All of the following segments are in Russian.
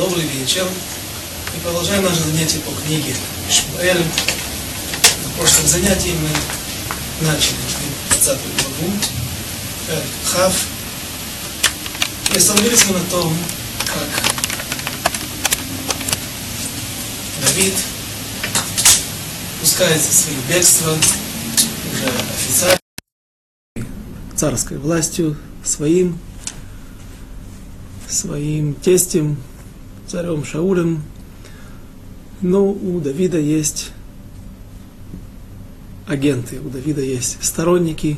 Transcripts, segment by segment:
Добрый вечер. И продолжаем наше занятие по книге Шмуэль. На прошлом занятии мы начали 20 главу Хав. И остановились мы на том, как Давид пускается в свое бегство уже официально царской властью своим своим тестем, царем Шаулем. Но у Давида есть агенты, у Давида есть сторонники,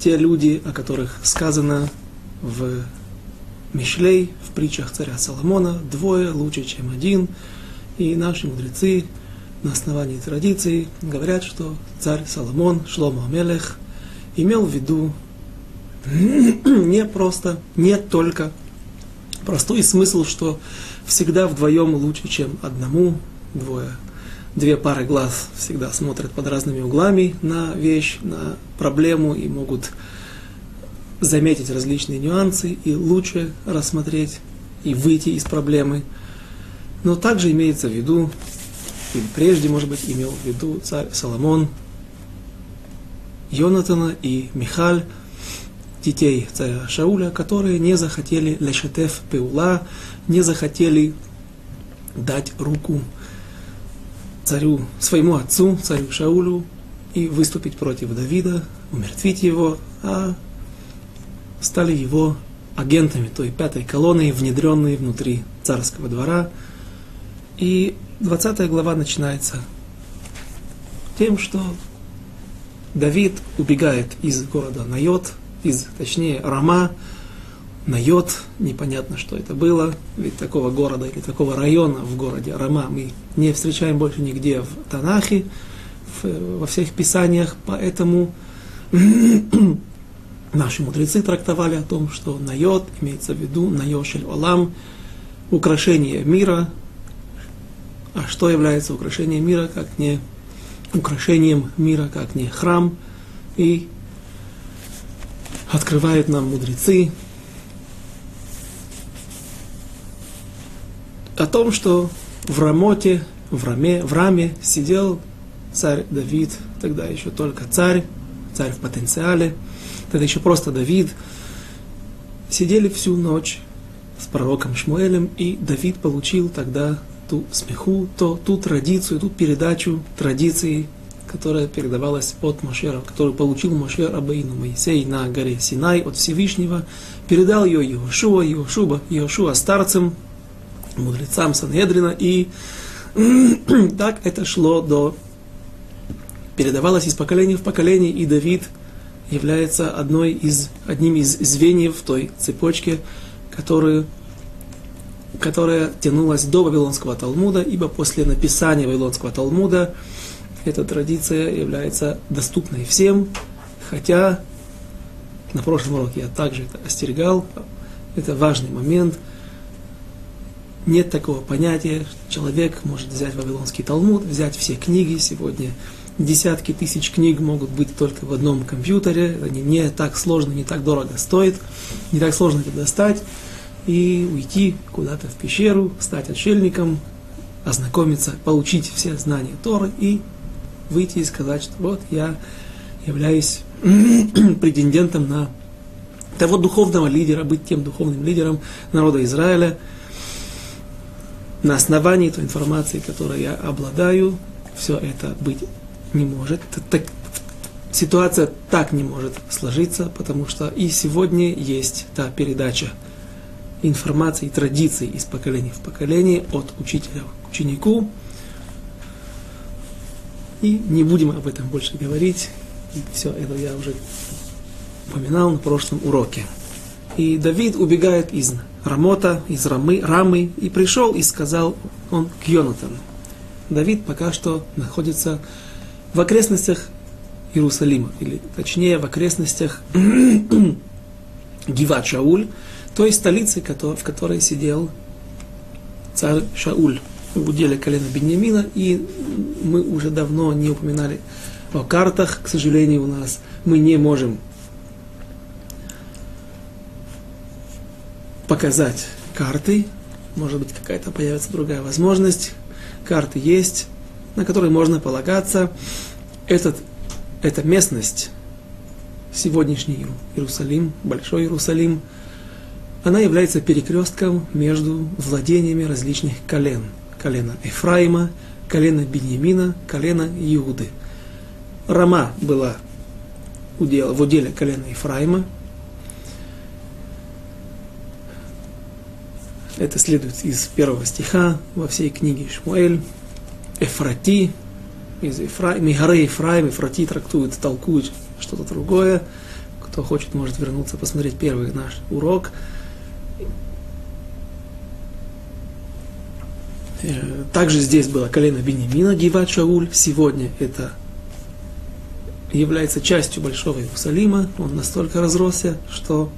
те люди, о которых сказано в Мишлей, в притчах царя Соломона, двое лучше, чем один. И наши мудрецы на основании традиций говорят, что царь Соломон, Шломо Амелех, имел в виду не просто, не только простой смысл, что всегда вдвоем лучше, чем одному, двое. Две пары глаз всегда смотрят под разными углами на вещь, на проблему и могут заметить различные нюансы и лучше рассмотреть и выйти из проблемы. Но также имеется в виду, или прежде, может быть, имел в виду царь Соломон, Йонатана и Михаль, детей царя Шауля, которые не захотели лешетев пеула, не захотели дать руку царю, своему отцу, царю Шаулю, и выступить против Давида, умертвить его, а стали его агентами той пятой колонны, внедренной внутри царского двора. И 20 глава начинается тем, что Давид убегает из города Найот, из, точнее, Рама, Найот, непонятно, что это было, ведь такого города или такого района в городе Рама мы не встречаем больше нигде в Танахе, в, во всех писаниях, поэтому наши мудрецы трактовали о том, что Найот имеется в виду Найошель Олам, украшение мира, а что является украшением мира, как не украшением мира, как не храм, и открывают нам мудрецы о том, что в Рамоте, в Раме, в Раме сидел царь Давид, тогда еще только царь, царь в потенциале, тогда еще просто Давид, сидели всю ночь с пророком Шмуэлем, и Давид получил тогда ту смеху, то, ту традицию, ту передачу традиции которая передавалась от Машера, которую получил Машер Абаину Моисей на горе Синай от Всевышнего, передал ее Иошуа, Иошуба, Иошуа старцам, мудрецам Санедрина, и так это шло до, передавалось из поколения в поколение, и Давид является одной из, одним из звеньев той цепочки, которую которая тянулась до Вавилонского Талмуда, ибо после написания Вавилонского Талмуда эта традиция является доступной всем, хотя на прошлом уроке я также это остерегал, это важный момент. Нет такого понятия, человек может взять Вавилонский Талмуд, взять все книги. Сегодня. Десятки тысяч книг могут быть только в одном компьютере, они не так сложно, не так дорого стоят, не так сложно это достать, и уйти куда-то в пещеру, стать отшельником, ознакомиться, получить все знания Торы и выйти и сказать, что вот я являюсь претендентом на того духовного лидера, быть тем духовным лидером народа Израиля на основании той информации, которой я обладаю, все это быть не может. Так, ситуация так не может сложиться, потому что и сегодня есть та передача информации, традиций из поколения в поколение, от учителя к ученику, и не будем об этом больше говорить. Все это я уже упоминал на прошлом уроке. И Давид убегает из Рамота, из Рамы, Рамы, и пришел и сказал он к Йонатану. Давид пока что находится в окрестностях Иерусалима, или точнее в окрестностях Гиват Шауль, той столицы, в которой сидел царь Шауль в уделе колена Беньямина, и мы уже давно не упоминали о картах, к сожалению, у нас мы не можем показать карты может быть, какая-то появится другая возможность. Карты есть, на которые можно полагаться. Этот, эта местность, сегодняшний Иерусалим, Большой Иерусалим, она является перекрестком между владениями различных колен. Колена Ефраима, колена Беньямина, колена Иуды. Рама была в уделе колена Ефраима, Это следует из первого стиха во всей книге Шмуэль. Эфрати, из Ефра... Мигаре Ефраим, Эфрати трактует, толкует что-то другое. Кто хочет, может вернуться, посмотреть первый наш урок. Э, также здесь было колено Бенемина, Гиват Шауль. Сегодня это является частью Большого Иерусалима. Он настолько разросся, что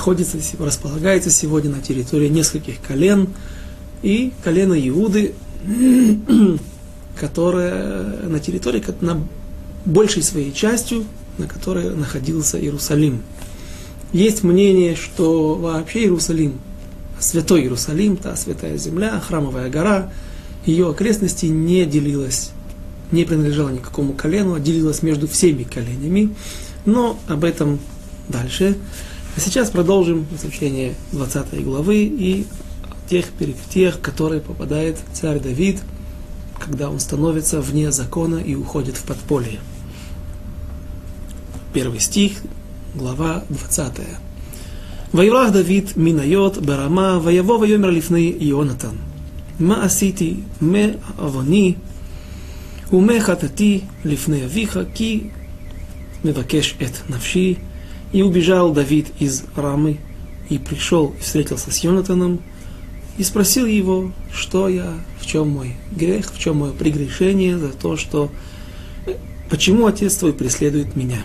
находится, располагается сегодня на территории нескольких колен, и колено Иуды, которое на территории, на большей своей частью, на которой находился Иерусалим. Есть мнение, что вообще Иерусалим, святой Иерусалим, та святая земля, храмовая гора, ее окрестности не делилась, не принадлежала никакому колену, а делилась между всеми коленями. Но об этом дальше. А сейчас продолжим изучение 20 главы и тех перипетиях, которые попадает царь Давид, когда он становится вне закона и уходит в подполье. Первый стих, глава 20. ויברח דוד מניות ברמה, ויבוא ויאמר לפני יונתן, מה עשיתי, מה עווני ומה חטאתי לפני אביך, כי מבקש את נפשי, И убежал Давид из Рамы, и пришел, и встретился с Йонатаном, и спросил его, что я, в чем мой грех, в чем мое прегрешение за то, что э, почему отец твой преследует меня.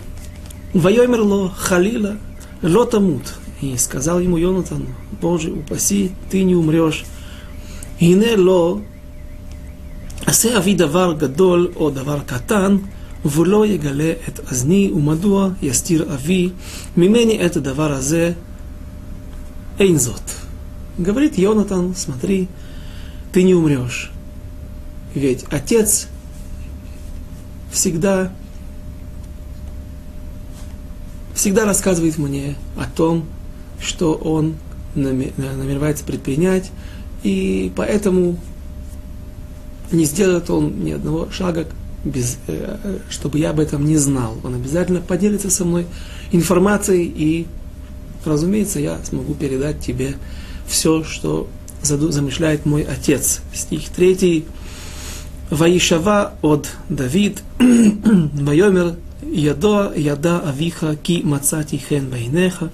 Воемерло халила лотамут. И сказал ему Йонатан, Боже, упаси, ты не умрешь. Ине ло а асе авидавар гадол, о давар катан – ולא יגלה את אזני, ומדוע יסתיר אבי ממני את הדבר הזה, אין זאת. Говорит Йонатан, смотри, ты не умрешь. Ведь отец всегда, всегда рассказывает мне о том, что он намеревается предпринять, и поэтому не сделает он ни одного шага без, э, чтобы я об этом не знал. Он обязательно поделится со мной информацией, и, разумеется, я смогу передать тебе все, что замышляет мой отец. Стих 3. Ваишава от Давид, Вайомер, Ядо, Яда Авиха, Ки Мацати Хен Вайнеха,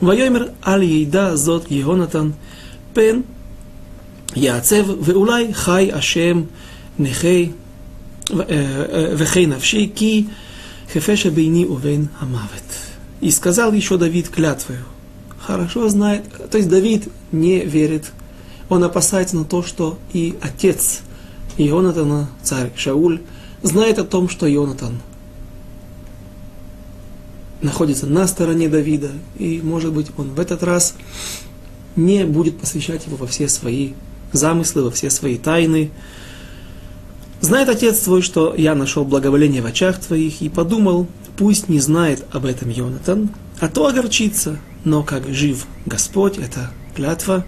Вайомер, Аль Ейда Зот Йонатан, Пен, Яцев, Веулай, Хай Ашем, Нехей, Вехей навшей ки хефеша бейни увен амавет. И сказал еще Давид клятвою. Хорошо знает, то есть Давид не верит. Он опасается на то, что и отец Ионатана, царь Шауль, знает о том, что Ионатан находится на стороне Давида, и, может быть, он в этот раз не будет посвящать его во все свои замыслы, во все свои тайны, Знает отец твой, что я нашел благоволение в очах твоих, и подумал, пусть не знает об этом Йонатан, а то огорчится. Но как жив Господь, это клятва,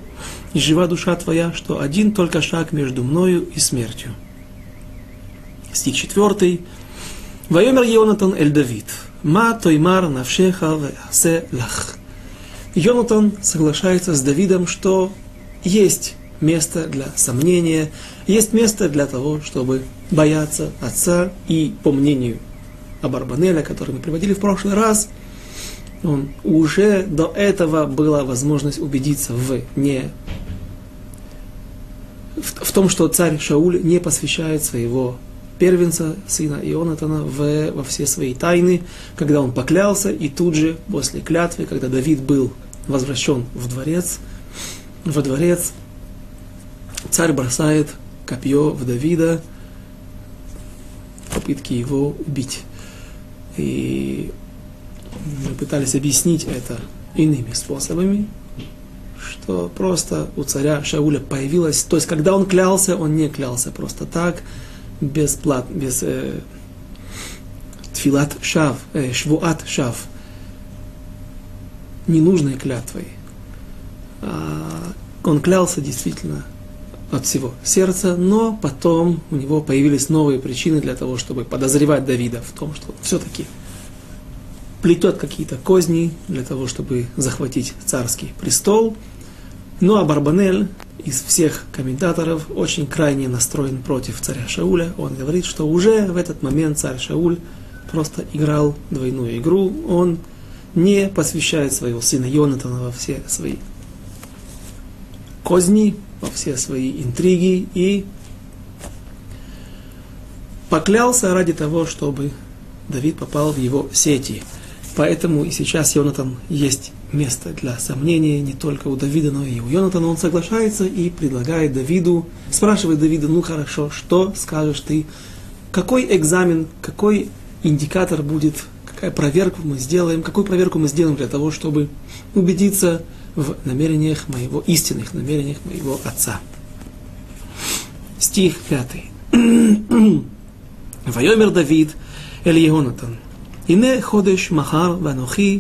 и жива душа твоя, что один только шаг между мною и смертью. Стих четвертый. Вайомер Йонатан эль Давид. Ма тоймар навшеха веасе лах. Йонатан соглашается с Давидом, что есть место для сомнения, есть место для того, чтобы бояться отца. И по мнению Абарбанеля, который мы приводили в прошлый раз, он уже до этого была возможность убедиться в не в, в том, что царь Шауль не посвящает своего первенца, сына Ионатана, в, во все свои тайны, когда он поклялся, и тут же, после клятвы, когда Давид был возвращен в дворец, во дворец, царь бросает копье в Давида, попытки его убить. И мы пытались объяснить это иными способами, что просто у царя Шауля появилось, то есть когда он клялся, он не клялся просто так, без плат, без э, тфилат шав, э, швуат шав, ненужной клятвой. А, он клялся действительно от всего сердца, но потом у него появились новые причины для того, чтобы подозревать Давида в том, что все-таки плетет какие-то козни для того, чтобы захватить царский престол. Ну а Барбанель из всех комментаторов очень крайне настроен против царя Шауля. Он говорит, что уже в этот момент царь Шауль просто играл двойную игру. Он не посвящает своего сына Йонатана во все свои козни, во все свои интриги и поклялся ради того, чтобы Давид попал в его сети. Поэтому и сейчас Йонатан есть место для сомнения не только у Давида, но и у Йонатана. Он соглашается и предлагает Давиду, спрашивает Давида, ну хорошо, что скажешь ты, какой экзамен, какой индикатор будет, какая проверку мы сделаем, какую проверку мы сделаем для того, чтобы убедиться в намерениях моего, истинных намерениях моего отца. Стих пятый. Вайомер Давид Эль Егонатан. הנה חודש מחר ואנוכי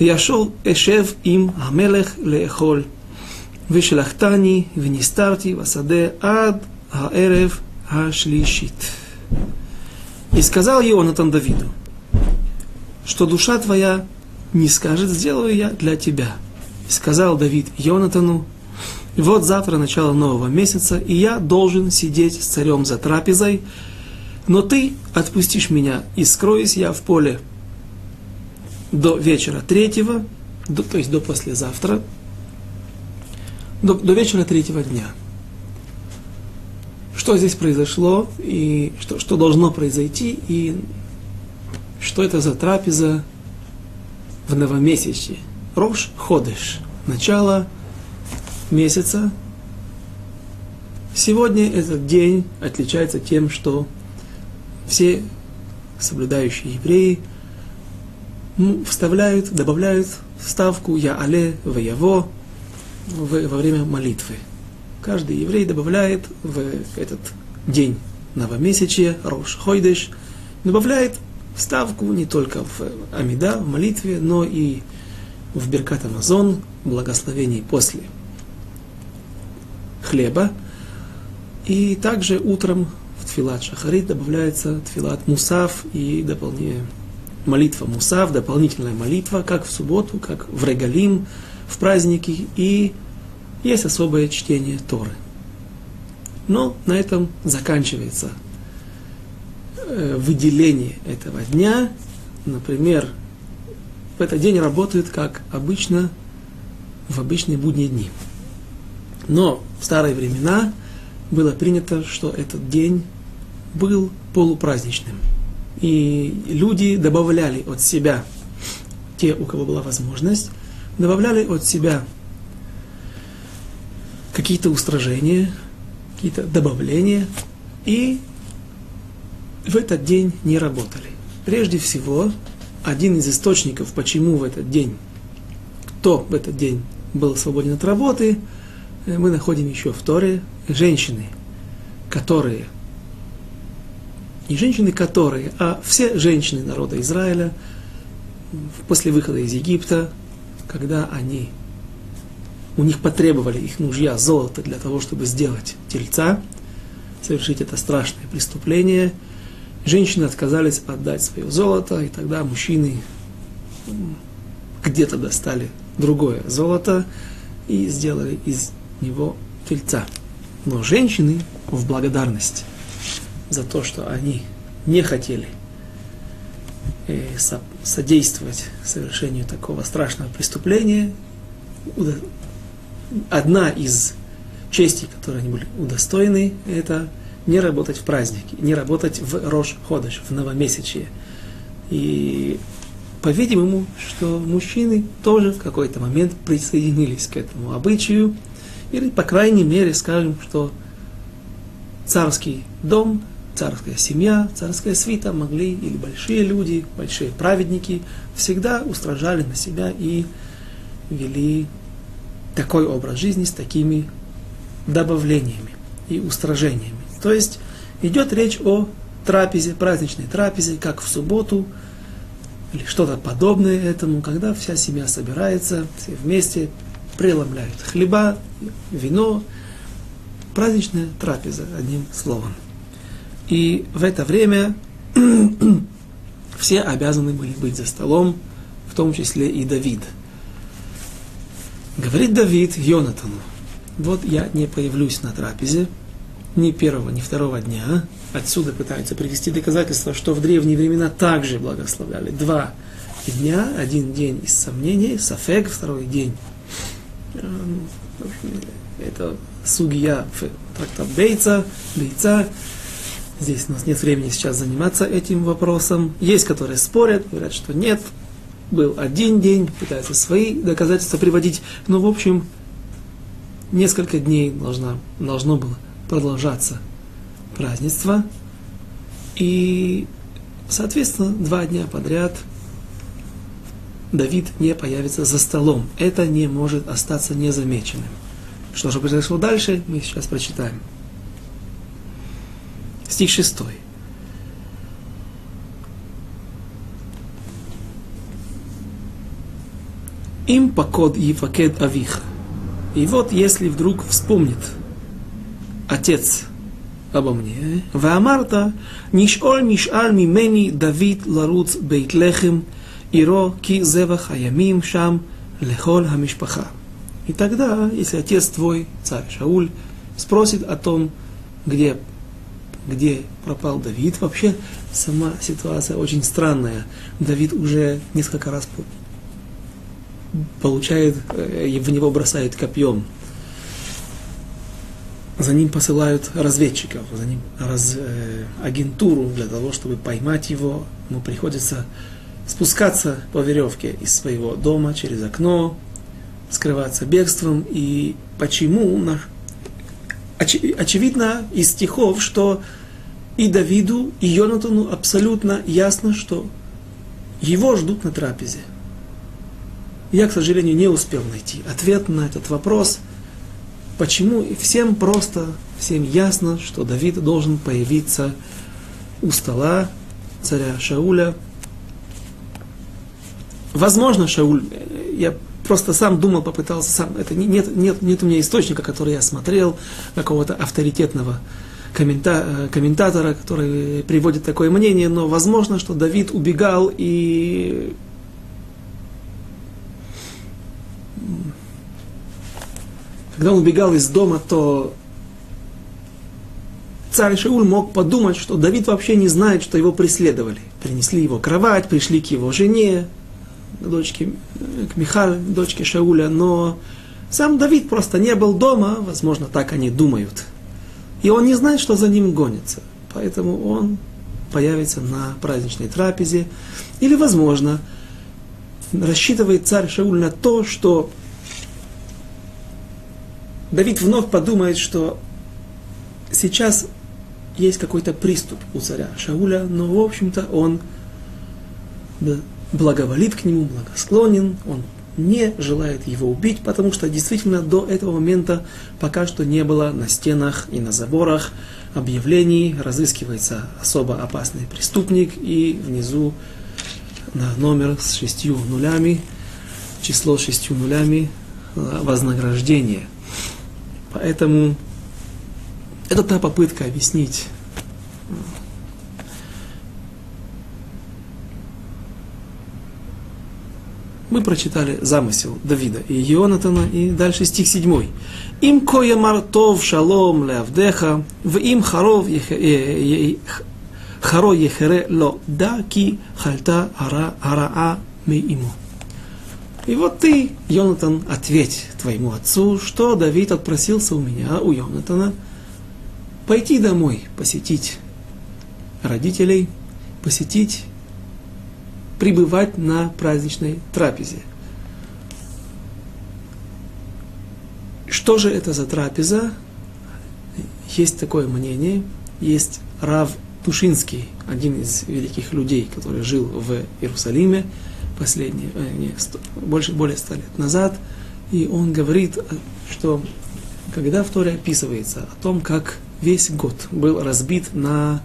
ישוב אשב עם המלך לאכול. ושלחתני ונסתרתי בשדה עד הערב השלישית. И сказал Ионатан Давиду, что душа твоя не скажет, сделаю я для тебя. И сказал Давид Йонатану, вот завтра начало нового месяца, и я должен сидеть с царем за трапезой, но ты отпустишь меня, и скроюсь я в поле до вечера третьего, до, то есть до послезавтра, до, до вечера третьего дня. Что здесь произошло, и что, что должно произойти, и что это за трапеза в новомесячье. Рош Ходыш, начало месяца. Сегодня этот день отличается тем, что все соблюдающие евреи вставляют, добавляют ставку «Я але в во время молитвы. Каждый еврей добавляет в этот день новомесячия, Рош Хойдеш, добавляет ставку не только в Амида, в молитве, но и Беркат Амазон, благословений после хлеба. И также утром в Тфилат Шахарит добавляется Тфилат Мусав и дополнение молитва Мусав, дополнительная молитва, как в субботу, как в Регалим, в праздники, и есть особое чтение Торы. Но на этом заканчивается э, выделение этого дня. Например, в этот день работают, как обычно, в обычные будние дни. Но в старые времена было принято, что этот день был полупраздничным. И люди добавляли от себя, те, у кого была возможность, добавляли от себя какие-то устражения, какие-то добавления, и в этот день не работали. Прежде всего, один из источников, почему в этот день, кто в этот день был свободен от работы, э, мы находим еще в Торе женщины, которые, не женщины которые, а все женщины народа Израиля после выхода из Египта, когда они, у них потребовали их мужья золото для того, чтобы сделать тельца, совершить это страшное преступление – Женщины отказались отдать свое золото, и тогда мужчины где-то достали другое золото и сделали из него тельца. Но женщины в благодарность за то, что они не хотели э, содействовать совершению такого страшного преступления, одна из честей, которые они были удостоены, это не работать в праздники, не работать в Рош Ходыш, в новомесячье. И, по-видимому, что мужчины тоже в какой-то момент присоединились к этому обычаю, или, по крайней мере, скажем, что царский дом, царская семья, царская свита могли, или большие люди, большие праведники, всегда устражали на себя и вели такой образ жизни с такими добавлениями и устражениями. То есть идет речь о трапезе, праздничной трапезе, как в субботу, или что-то подобное этому, когда вся семья собирается, все вместе преломляют хлеба, вино, праздничная трапеза, одним словом. И в это время все обязаны были быть за столом, в том числе и Давид. Говорит Давид Йонатану, вот я не появлюсь на трапезе, ни первого, ни второго дня. Отсюда пытаются привести доказательства, что в древние времена также благословляли. Два дня, один день из сомнений, сафек, второй день. Эм, это сугия трактат Бейца, Бейца. Здесь у нас нет времени сейчас заниматься этим вопросом. Есть, которые спорят, говорят, что нет. Был один день, пытаются свои доказательства приводить. Но, в общем, несколько дней должна, должно было продолжаться празднество. И, соответственно, два дня подряд Давид не появится за столом. Это не может остаться незамеченным. Что же произошло дальше, мы сейчас прочитаем. Стих 6. Им покод Ефакед Авиха. И вот если вдруг вспомнит отец обо мне. Ваамарта нишоль нишаль мимени Давид ларуц бейтлехем иро ки зевах аямим шам Лехол, хамишпаха. И тогда, если отец твой, царь Шауль, спросит о том, где, где пропал Давид, вообще сама ситуация очень странная. Давид уже несколько раз получает, э, в него бросают копьем за ним посылают разведчиков, за ним раз, э, агентуру для того, чтобы поймать его. Ему приходится спускаться по веревке из своего дома через окно, скрываться бегством. И почему? Оч, очевидно из стихов, что и Давиду, и Йонатану абсолютно ясно, что его ждут на трапезе. Я, к сожалению, не успел найти ответ на этот вопрос – Почему? И всем просто, всем ясно, что Давид должен появиться у стола царя Шауля. Возможно, Шауль, я просто сам думал, попытался сам, это нет, нет, нет у меня источника, который я смотрел, какого-то авторитетного коммента, комментатора, который приводит такое мнение, но возможно, что Давид убегал и когда он убегал из дома, то царь Шауль мог подумать, что Давид вообще не знает, что его преследовали. Принесли его кровать, пришли к его жене, дочке, к Михаль, дочке Шауля, но сам Давид просто не был дома, возможно, так они думают. И он не знает, что за ним гонится. Поэтому он появится на праздничной трапезе. Или, возможно, рассчитывает царь Шауль на то, что Давид вновь подумает, что сейчас есть какой-то приступ у царя Шауля, но, в общем-то, он благоволит к нему, благосклонен, он не желает его убить, потому что действительно до этого момента пока что не было на стенах и на заборах объявлений, разыскивается особо опасный преступник, и внизу на номер с шестью нулями, число шестью нулями, э, вознаграждение – Поэтому это та попытка объяснить мы прочитали замысел Давида и Йонатана, и дальше стих 7. Им коя мартов шалом леавдеха, в им харов харо ехере ло, да ки хальта араа ми ему. И вот ты, Йонатан, ответь твоему отцу, что Давид отпросился у меня, у Йонатана, пойти домой, посетить родителей, посетить, пребывать на праздничной трапезе. Что же это за трапеза? Есть такое мнение, есть Рав Тушинский, один из великих людей, который жил в Иерусалиме, последние, э, не, сто, больше, более ста лет назад, и он говорит, что когда в Торе описывается о том, как весь год был разбит на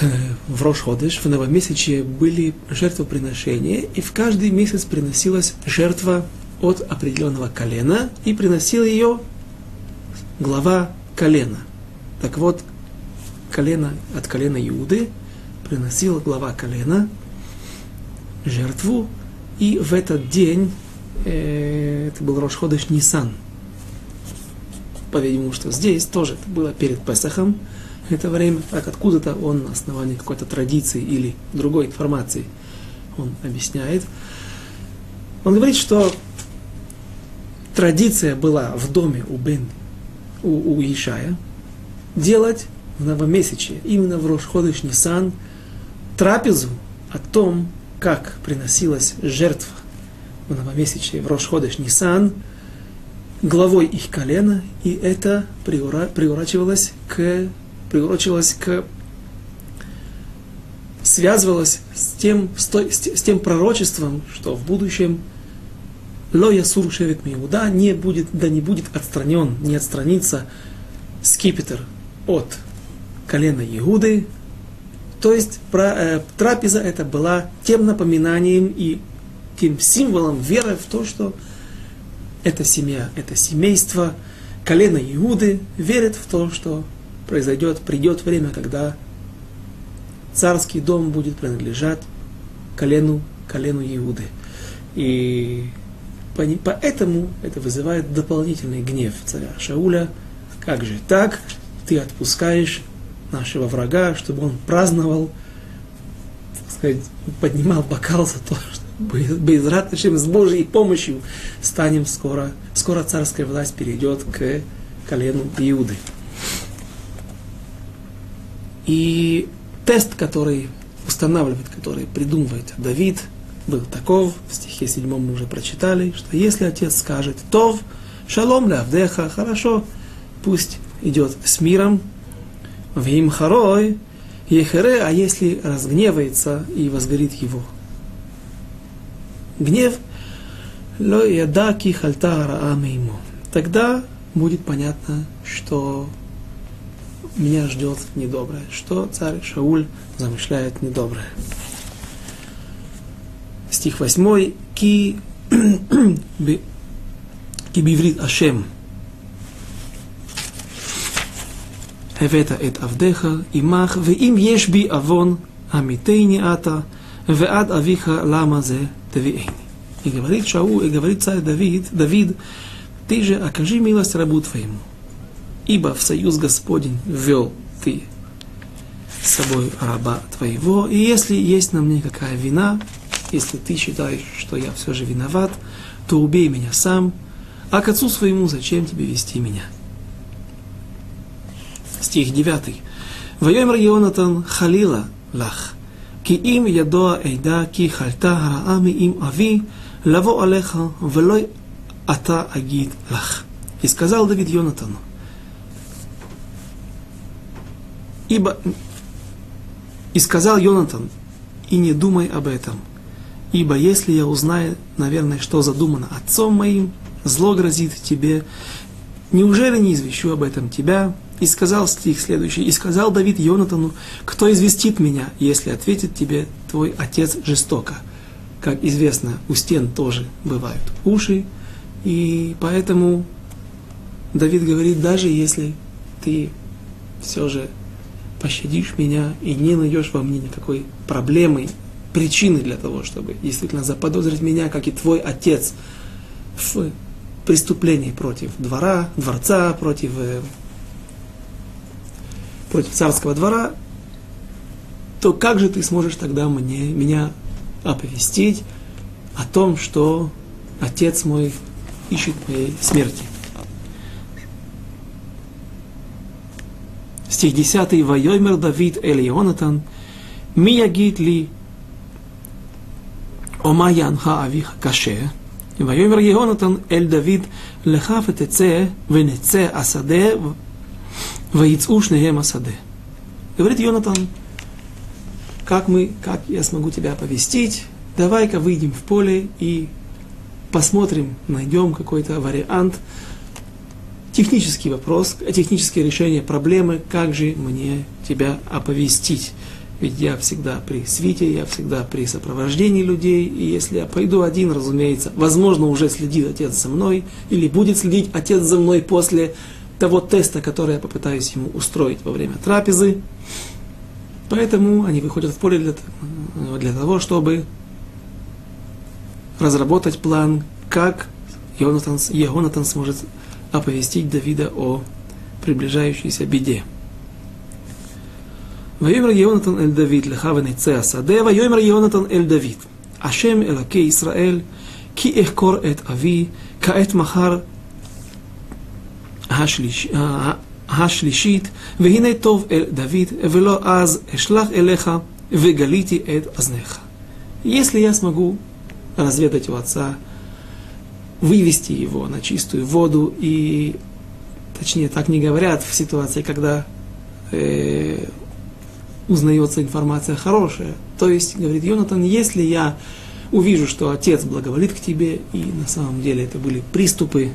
э, в Рошходыш, в новомесячье были жертвоприношения, и в каждый месяц приносилась жертва от определенного колена, и приносил ее глава колена. Так вот, колено от колена Иуды приносил глава колена жертву, и в этот день, э, это был Рошходыш Нисан, по-видимому, что здесь тоже это было перед Песахом, это время, так откуда-то он на основании какой-то традиции или другой информации он объясняет. Он говорит, что традиция была в доме у Бен, у, у Ишая, делать в новомесячье, именно в Рошходыш Нисан, трапезу о том, как приносилась жертва в новомесячье в Рошходыш Нисан, главой их колена, и это приурачивалось к, приурачивалось к связывалось с тем, с, той, с тем пророчеством, что в будущем Ло Ясур Шевет Миуда не будет, да не будет отстранен, не отстранится скипетр от колена Иуды. То есть про, э, трапеза это была тем напоминанием и тем символом веры в то, что эта семья, это семейство, колено Иуды верит в то, что произойдет, придет время, когда царский дом будет принадлежать колену, колену Иуды. И поэтому это вызывает дополнительный гнев царя Шауля. Как же так? Ты отпускаешь нашего врага, чтобы он праздновал, так сказать, поднимал бокал за то, что без радостным, с Божьей помощью станем скоро, скоро царская власть перейдет к колену Иуды. И тест, который устанавливает, который придумывает Давид, был таков, в стихе 7 мы уже прочитали, что если отец скажет «Тов, шалом ля авдеха, хорошо, пусть идет с миром, в им харой, ехере, а если разгневается и возгорит его гнев, ло ядаки хальта рааме ему. Тогда будет понятно, что меня ждет недоброе, что царь Шауль замышляет недоброе. Стих 8. Ки, ки биврит Ашем. הבאת את עבדיך עמך, ואם יש בי עוון, עמיתני אתה, ועד אביך למה זה Тавиэйни. И говорит Шау, и говорит царь Давид, Давид, ты же окажи милость рабу твоему, ибо в союз Господень ввел ты с собой раба твоего, и если есть на мне какая вина, если ты считаешь, что я все же виноват, то убей меня сам, а к отцу своему зачем тебе вести меня? стих 9. Воем Йонатан халила лах, ки им ядоа эйда, ки хальта раами им ави, лаво алеха, велой ата агид лах». И сказал Давид Йонатану, ибо и сказал Йонатан, и не думай об этом, ибо если я узнаю, наверное, что задумано отцом моим, зло грозит тебе, неужели не извещу об этом тебя, и сказал стих следующий, и сказал Давид Йонатану, кто известит меня, если ответит тебе твой отец жестоко. Как известно, у стен тоже бывают уши, и поэтому Давид говорит, даже если ты все же пощадишь меня и не найдешь во мне никакой проблемы, причины для того, чтобы действительно заподозрить меня, как и твой отец, в преступлении против двора, дворца, против э, против царского двора, то как же ты сможешь тогда мне, меня оповестить о том, что отец мой ищет моей смерти? Стих 10. Вайомер Давид Эль Йонатан, Миягит ли Ома Янха Авиха Каше, Вайомер Йонатан Эль Давид Лехаф Теце Венеце Асаде Ваицу шнеем. Говорит Йонатан, как, мы, как я смогу тебя оповестить? Давай-ка выйдем в поле и посмотрим, найдем какой-то вариант, технический вопрос, техническое решение проблемы, как же мне тебя оповестить. Ведь я всегда при свите, я всегда при сопровождении людей, и если я пойду один, разумеется, возможно, уже следит отец за мной, или будет следить отец за мной после того теста, который я попытаюсь ему устроить во время трапезы. Поэтому они выходят в поле для, для того, чтобы разработать план, как Йонатан, Егонатан сможет оповестить Давида о приближающейся беде. ויאמר יהונתן אל דוד לך ונצא השדה, ויאמר יהונתן אל דוד, השם אלוקי ישראל, כי אחקור את אבי, כעת מחר השליש, השלישית, והנה טוב אל דוד, ולא אז אשלח אליך, וגיליתי את אזניך. Если я смогу разведать у отца, вывести его на чистую воду, и, точнее, так не говорят в ситуации, когда э, узнается информация хорошая. То есть, говорит Йонатан, если я увижу, что отец благоволит к тебе, и на самом деле это были приступы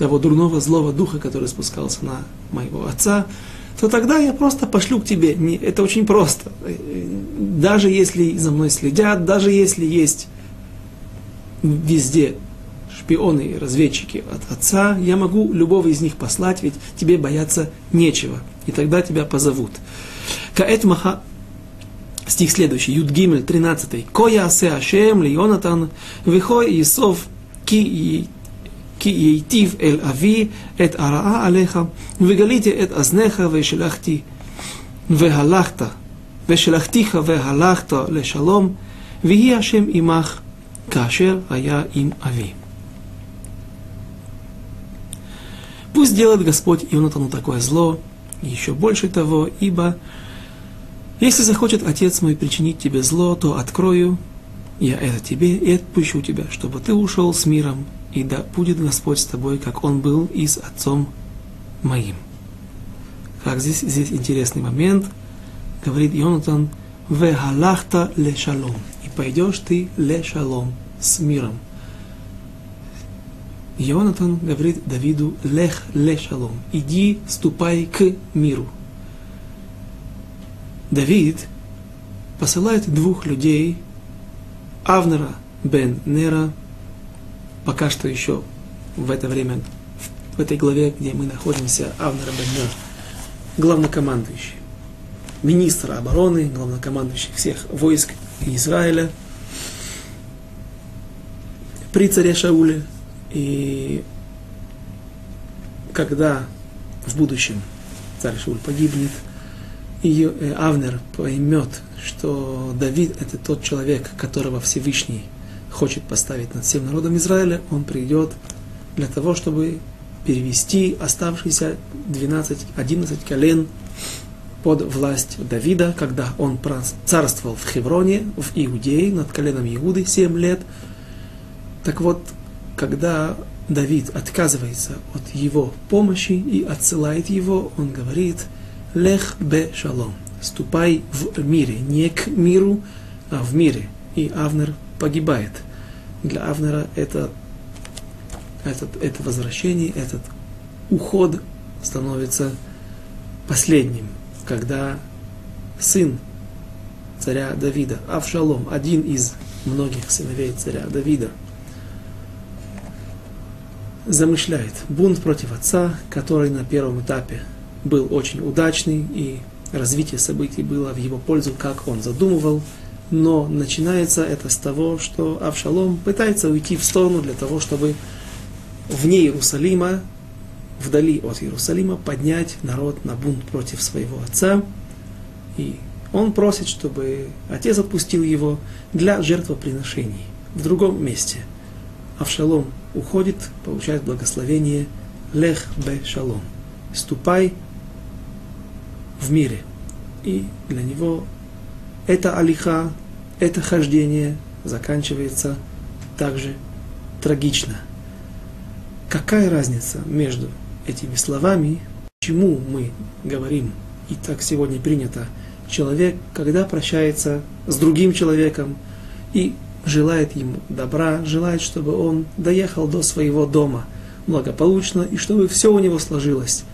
того дурного злого духа, который спускался на моего отца, то тогда я просто пошлю к тебе. Не, это очень просто. Даже если за мной следят, даже если есть везде шпионы и разведчики от отца, я могу любого из них послать, ведь тебе бояться нечего. И тогда тебя позовут. Каэт маха стих следующий, Юд Гимель, 13. Коя асе Ашем ли Йонатан, вихой Исов ки כי ייטיב אל אבי את הרעה עליך, וגליתי את אזניך ושלחתי והלכת, ושלחתיך והלכת לשלום, ויהי השם עמך כאשר היה עם אבי. Пусть делает Господь Ионатану такое зло, и еще больше того, ибо если захочет Отец мой причинить тебе зло, то открою я это тебе и отпущу тебя, чтобы ты ушел с миром, и да будет Господь с тобой, как Он был и с Отцом моим. Как здесь, здесь интересный момент, говорит Йонатан, «Вехалахта ле шалом» и пойдешь ты ле шалом, с миром. Йонатан говорит Давиду, лех ле шалом, иди, ступай к миру. Давид посылает двух людей, Авнера бен Нера, пока что еще в это время, в этой главе, где мы находимся, Авнера бен Нера, главнокомандующий, министр обороны, главнокомандующий всех войск Израиля, при царе Шауле, и когда в будущем царь Шауль погибнет – и э, Авнер поймет, что Давид это тот человек, которого Всевышний хочет поставить над всем народом Израиля, он придет для того, чтобы перевести оставшиеся 12-11 колен под власть Давида, когда он царствовал в Хевроне, в Иудее, над коленом Иуды 7 лет. Так вот, когда Давид отказывается от его помощи и отсылает его, он говорит – Лех бе шалом. Ступай в мире. Не к миру, а в мире. И Авнер погибает. Для Авнера это, этот, это возвращение, этот уход становится последним, когда сын царя Давида, Авшалом, один из многих сыновей царя Давида, замышляет бунт против отца, который на первом этапе был очень удачный, и развитие событий было в его пользу, как он задумывал. Но начинается это с того, что Авшалом пытается уйти в сторону для того, чтобы вне Иерусалима, вдали от Иерусалима, поднять народ на бунт против своего отца. И он просит, чтобы отец отпустил его для жертвоприношений в другом месте. Авшалом уходит, получает благословение Лех бе шалом. Ступай в мире. И для него это алиха, это хождение заканчивается также трагично. Какая разница между этими словами, почему мы говорим, и так сегодня принято. Человек, когда прощается с другим человеком и желает ему добра, желает, чтобы он доехал до своего дома благополучно и чтобы все у него сложилось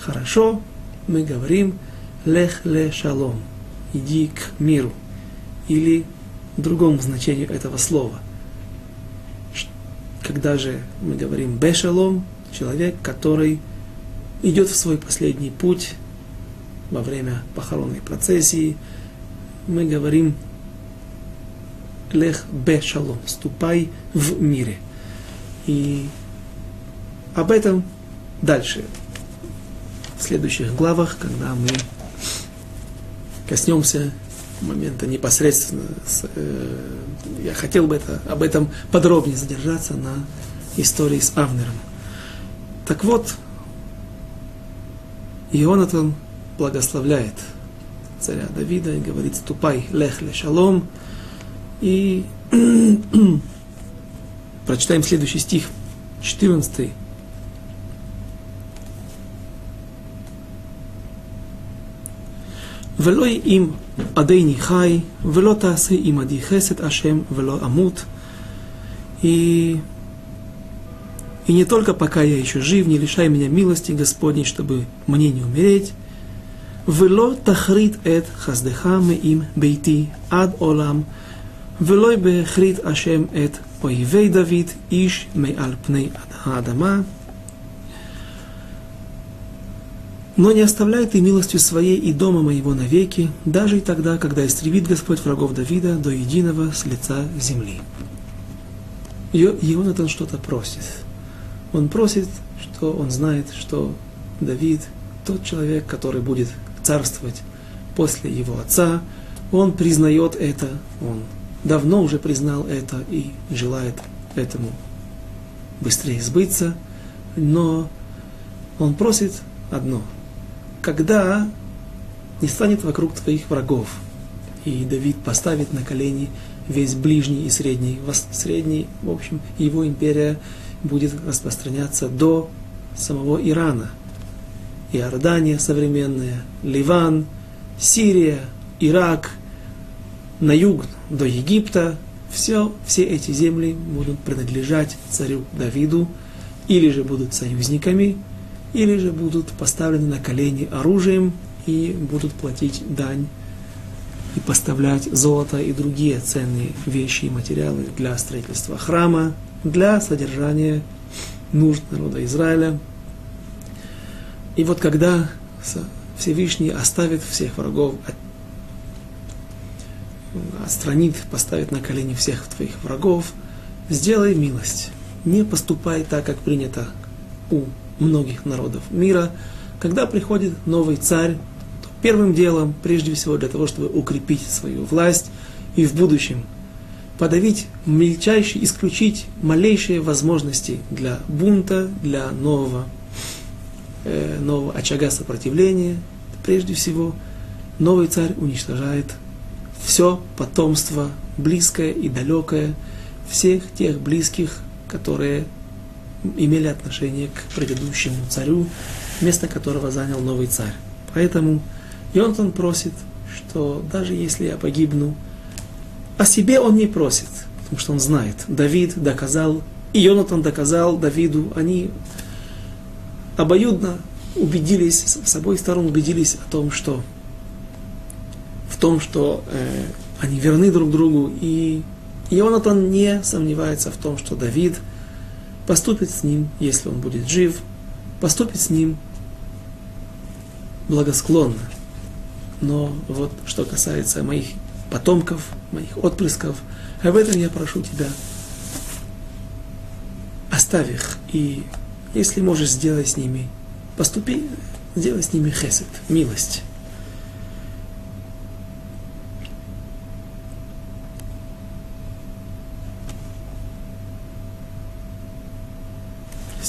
хорошо, мы говорим «лех ле шалом» – «иди к миру» или другому значению этого слова. Когда же мы говорим «бешалом», человек, который идет в свой последний путь во время похоронной процессии, мы говорим «лех бешалом» – «ступай в мире». И об этом дальше, в следующих главах, когда мы коснемся момента непосредственно. Э, я хотел бы это, об этом подробнее задержаться на истории с Авнером. Так вот, Ионатан благословляет царя Давида и говорит, ступай, лех ле шалом. И прочитаем следующий стих, 14 ולא אם עדיני חי, ולא תעשה עמדי חסד השם, ולא אמות. И, и не только пока я еще жив, не лишай меня милости Господней, чтобы мне не умереть. ולא תחריט את חסדך מעם ביתי עד עולם, ולא בהחריט השם את אויבי דוד איש מעל פני האדמה. Но не оставляй ты милостью своей и дома моего навеки, даже и тогда, когда истребит Господь врагов Давида до единого с лица земли. И Ионатан что-то просит. Он просит, что он знает, что Давид, тот человек, который будет царствовать после его отца, он признает это, он давно уже признал это и желает этому быстрее сбыться, но он просит одно – когда не станет вокруг твоих врагов. И Давид поставит на колени весь ближний и средний, средний, в общем, его империя будет распространяться до самого Ирана. Иордания современная, Ливан, Сирия, Ирак, на юг до Египта, все, все эти земли будут принадлежать царю Давиду, или же будут союзниками или же будут поставлены на колени оружием и будут платить дань и поставлять золото и другие ценные вещи и материалы для строительства храма, для содержания нужд народа Израиля. И вот когда Всевышний оставит всех врагов, отстранит, поставит на колени всех твоих врагов, сделай милость. Не поступай так, как принято у многих народов мира, когда приходит новый царь, то первым делом, прежде всего для того, чтобы укрепить свою власть и в будущем подавить мельчайшие, исключить малейшие возможности для бунта, для нового, э, нового очага сопротивления, прежде всего новый царь уничтожает все потомство, близкое и далекое, всех тех близких, которые имели отношение к предыдущему царю, место которого занял новый царь. Поэтому Йонтон просит, что даже если я погибну, о себе он не просит, потому что он знает. Давид доказал, и Йонатан доказал Давиду, они обоюдно убедились, с обоих сторон убедились о том, что в том, что э, они верны друг другу, и Йонатан не сомневается в том, что Давид – поступит с ним, если он будет жив, поступит с ним благосклонно. Но вот что касается моих потомков, моих отпрысков, об этом я прошу тебя, оставь их, и если можешь, сделай с ними, поступи, сделай с ними хесед, милость.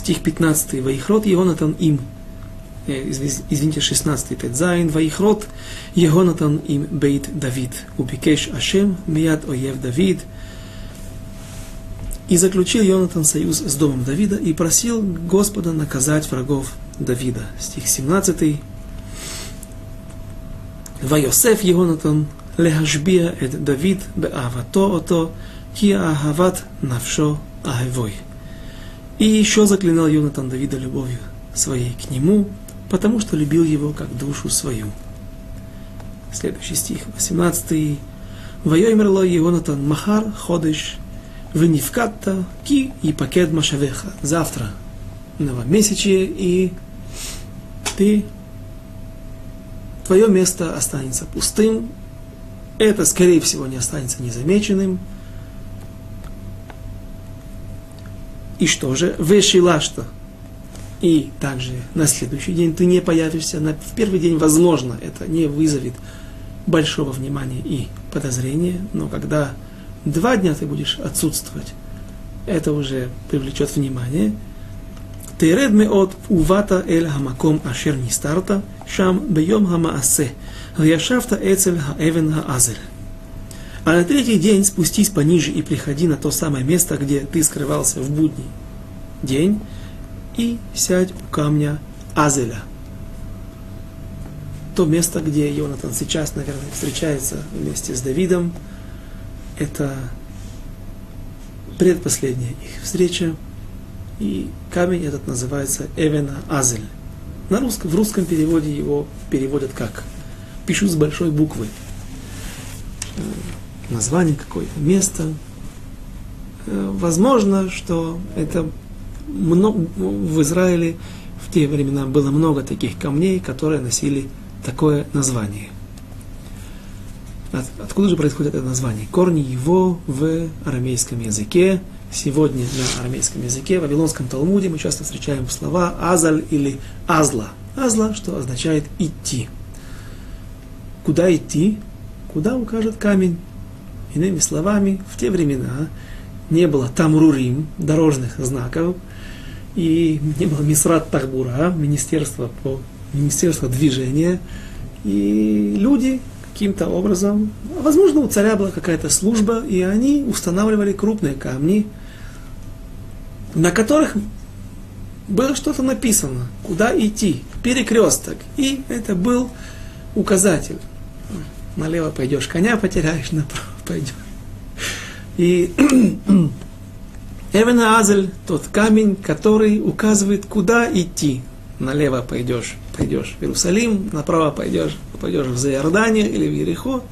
стих 15. Ваихрот Егонатан им. Э, извините, 16. Тедзайн. Ваихрот Егонатан им бейт Давид. Убикеш Ашем мияд оев Давид. И заключил Йонатан союз с домом Давида и просил Господа наказать врагов Давида. Стих 17. Вайосеф Йонатан лехашбия эд Давид беавато ото ки ахават навшо ахевой. И еще заклинал Йонатан Давида любовью своей к нему, потому что любил его как душу свою. Следующий стих, 18. Вайомерло Йонатан Махар Ходыш Венивкатта Ки и Пакет Машавеха. Завтра новомесячие и ты твое место останется пустым. Это, скорее всего, не останется незамеченным. И что же? Вышила что? И также на следующий день ты не появишься. На, в первый день, возможно, это не вызовет большого внимания и подозрения, но когда два дня ты будешь отсутствовать, это уже привлечет внимание. Тередме от увата эль хамаком ашер нистарта шам бьем хамаасе, вяшафта эцель хаэвен хаазель. А на третий день спустись пониже и приходи на то самое место, где ты скрывался в будний день, и сядь у камня Азеля. То место, где Йонатан сейчас, наверное, встречается вместе с Давидом, это предпоследняя их встреча, и камень этот называется Эвена Азель. На русском, в русском переводе его переводят как? Пишут с большой буквы. Название какое-то, место. Э, возможно, что это много, в Израиле в те времена было много таких камней, которые носили такое название. От, откуда же происходит это название? Корни его в арамейском языке – Сегодня на арамейском языке, в Вавилонском Талмуде мы часто встречаем слова «азаль» или «азла». «Азла», что означает «идти». Куда идти? Куда укажет камень? Иными словами, в те времена не было тамрурим, дорожных знаков, и не было мисрат тахбура, министерства по министерство движения, и люди каким-то образом, возможно, у царя была какая-то служба, и они устанавливали крупные камни, на которых было что-то написано, куда идти, перекресток. И это был указатель. Налево пойдешь, коня потеряешь, направо пойдешь. И Эвен Азель, тот камень, который указывает, куда идти. Налево пойдешь, пойдешь в Иерусалим, направо пойдешь, пойдешь в Заиордане или в Ерехо.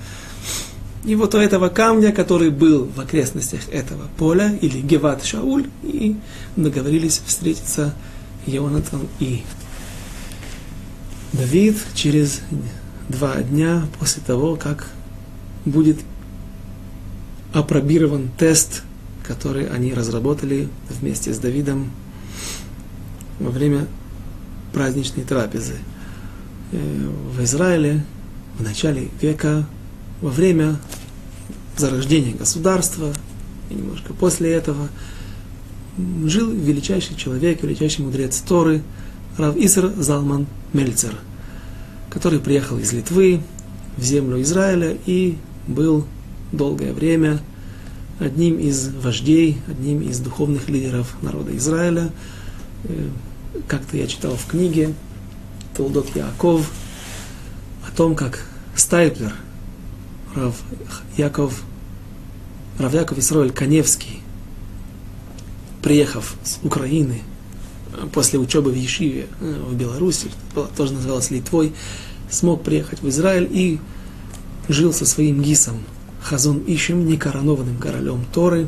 И вот у этого камня, который был в окрестностях этого поля, или Геват Шауль, и договорились встретиться Йонатан и Давид через два дня после того, как будет опробирован тест, который они разработали вместе с Давидом во время праздничной трапезы. Э, в Израиле в начале века, во время зарождения государства, и немножко после этого, жил величайший человек, величайший мудрец Торы, Рав Иср Залман Мельцер, который приехал из Литвы в землю Израиля и был долгое время одним из вождей, одним из духовных лидеров народа Израиля. Э, как-то я читал в книге Толдот Яков о том, как Стайплер, Рав Яков, Рав Яков Исроэль Каневский, приехав с Украины после учебы в Ешиве э, в Беларуси, тоже называлось Литвой, смог приехать в Израиль и жил со своим гисом Хазон Ишем, некоронованным королем Торы.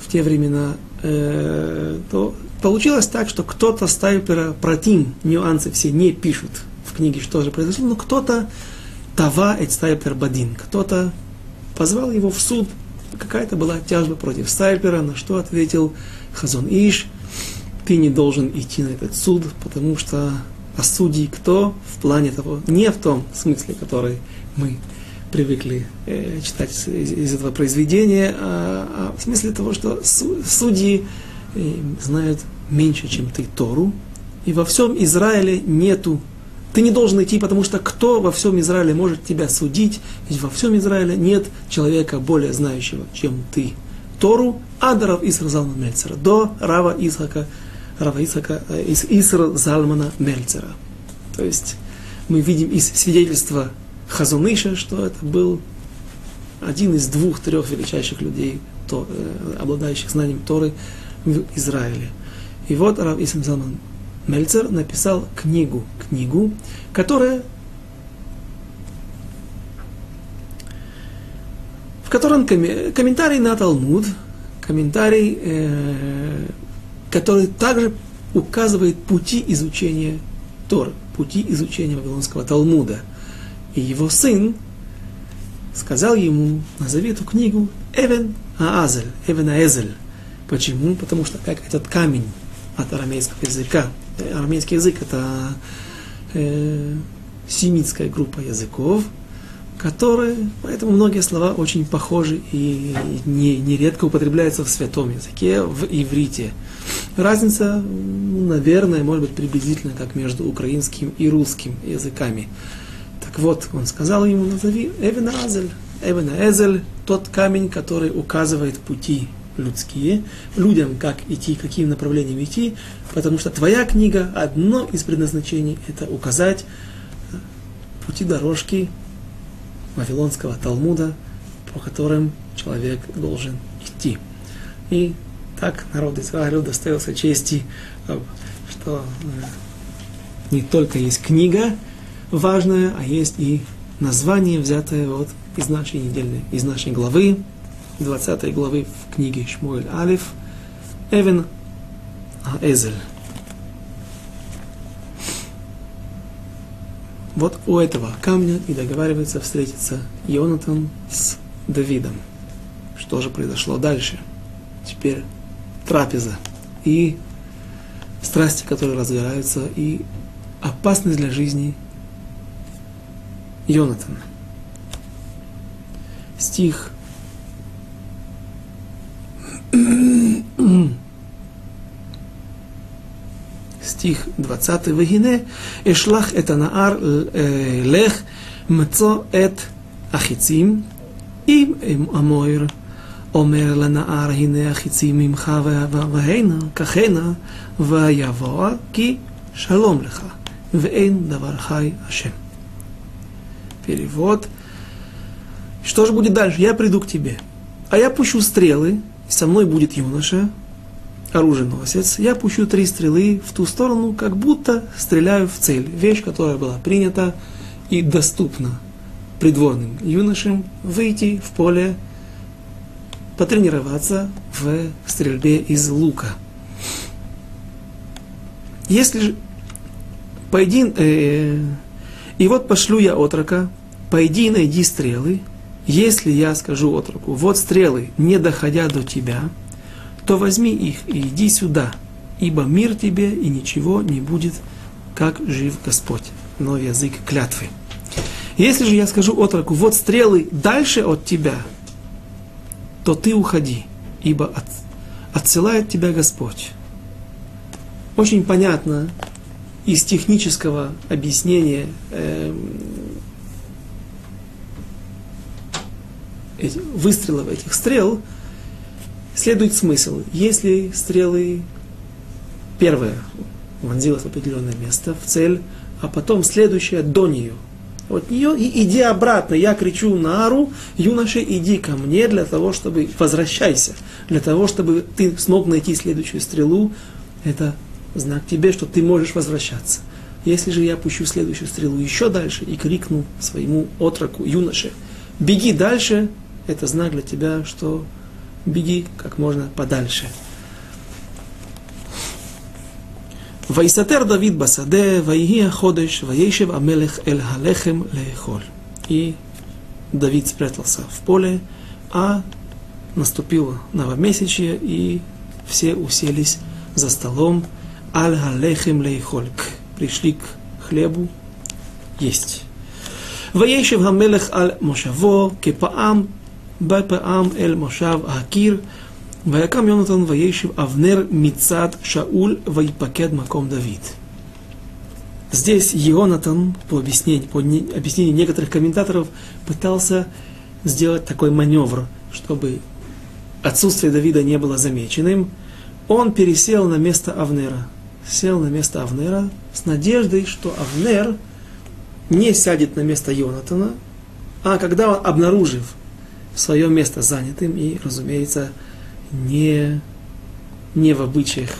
В те времена, э, то получилось так, что кто-то Стайпера протим, нюансы все не пишут в книге, что же произошло, но кто-то Тава эт Стайпер Бадин, кто-то позвал его в суд, какая-то была тяжба против Стайпера, на что ответил Хазон Иш, ты не должен идти на этот суд, потому что а судьи кто? В плане того, не в том смысле, который мы привыкли э, читать из, из этого произведения, а, а в смысле того, что судьи э, знают меньше, чем ты Тору, и во всем Израиле нету. Ты не должен идти, потому что кто во всем Израиле может тебя судить? Ведь во всем Израиле нет человека более знающего, чем ты. Тору, а до Рав Исра Залмана Мельцера, до Рава Исхака, Рава Исхака, э, Исра Залмана Мельцера. То есть мы видим из свидетельства Хазуныша, что это был один из двух-трех величайших людей, то, э, обладающих знанием Торы в Израиле. И вот Рав Исам Мельцер написал книгу, книгу, которая в котором комментарий на Талмуд, комментарий, э, который также указывает пути изучения Тор, пути изучения Вавилонского Талмуда. И его сын сказал ему, назови эту книгу Эвен Аазель, Эвен Аэзель. Почему? Потому что как этот камень от арамейского языка. Арамейский язык это э, семитская группа языков, которые, поэтому многие слова очень похожи и не, нередко употребляются в святом языке, в иврите. Разница, наверное, может быть приблизительно как между украинским и русским языками. Так вот, он сказал ему, назови Эвен Азель. Эвен Эзель, тот камень, который указывает пути людские, людям, как идти, каким направлением идти, потому что твоя книга, одно из предназначений, это указать пути дорожки Вавилонского Талмуда, по которым человек должен идти. И так народ Израиля достоился чести, э, что э, не только есть книга важная, а есть и название, взятое вот из нашей недельной, из нашей главы, 20 главы в книге Шмуэль Алиф, Эвен Аэзель. Вот у этого камня и договаривается встретиться Йонатан с Давидом. Что же произошло дальше? Теперь трапеза и страсти, которые разгораются, и опасность для жизни Йонатан. Стих стих 20, Вегине. Эшлах это наар лех мцо эт ахицим им амойр. אומר לנער, הנה החיצים ממך והנה, כהנה, ויבוא כי שלום לך, ואין דבר חי השם. Перевод. Что же будет дальше? Я приду к тебе, а я пущу стрелы, со мной будет юноша, оруженосец, я пущу три стрелы в ту сторону, как будто стреляю в цель. Вещь, которая была принята и доступна придворным юношам выйти в поле, потренироваться в стрельбе из лука. Если же пойди, э, и вот пошлю я отрока, пойди и найди стрелы, если я скажу отроку, вот стрелы, не доходя до тебя, то возьми их и иди сюда, ибо мир тебе и ничего не будет, как жив Господь. Но язык клятвы. Если же я скажу отроку, вот стрелы дальше от тебя, то ты уходи, ибо от, отсылает тебя Господь. Очень понятно из технического объяснения э, выстрелов этих стрел следует смысл. Если стрелы первая вонзилась в определенное место, в цель, а потом следующая до нее, от нее и иди обратно. Я кричу на Ару, юноша, иди ко мне для того, чтобы возвращайся, для того, чтобы ты смог найти следующую стрелу. Это знак тебе, что ты можешь возвращаться. Если же я пущу следующую стрелу еще дальше и крикну своему отроку, юноше, беги дальше, это знак для тебя, что беги как можно подальше. Вайсатер Давид басаде, вайги ходеш, ваешев амелех эль халехем леехоль. И Давид спрятался в поле, а наступило новомесячье, и все уселись за столом аль халехем леехоль. Пришли к хлебу есть. וישב המלך על מושבו כפעם בפעם אל מושב הקיר ויקם יונתן וישב אבנר מצד שאול ויפקד מקום דוד. Здесь Йонатан, по объяснению, по объяснению некоторых комментаторов, пытался сделать такой маневр, чтобы отсутствие Давида не было замеченным. Он пересел на место Авнера. Сел на место Авнера с надеждой, что Авнер, не сядет на место Йонатана, а когда он, обнаружив свое место занятым и, разумеется, не, не в обычаях,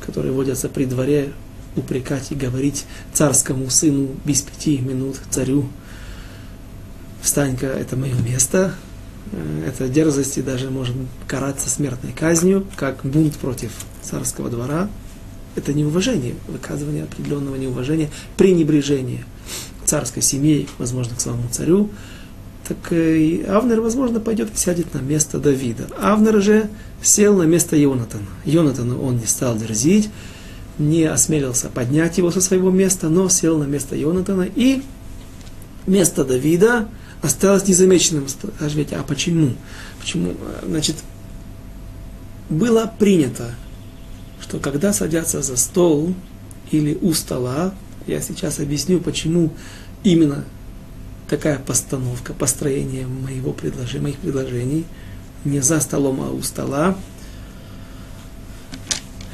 которые водятся при дворе, упрекать и говорить царскому сыну без пяти минут царю, встань-ка, это мое место, э, это дерзость и даже может караться смертной казнью, как бунт против царского двора. Это неуважение, выказывание определенного неуважения, пренебрежение царской семьи, возможно, к самому царю. Так э, Авнер, возможно, пойдет и сядет на место Давида. Авнер же сел на место Йонатана. Йонатану он не стал дерзить, не осмелился поднять его со своего места, но сел на место Йонатана, и место Давида осталось незамеченным. Скажите, а почему? Почему? Значит, было принято, что когда садятся за стол или у стола, я сейчас объясню, почему именно такая постановка, построение моего предложения, моих предложений, не за столом, а у стола,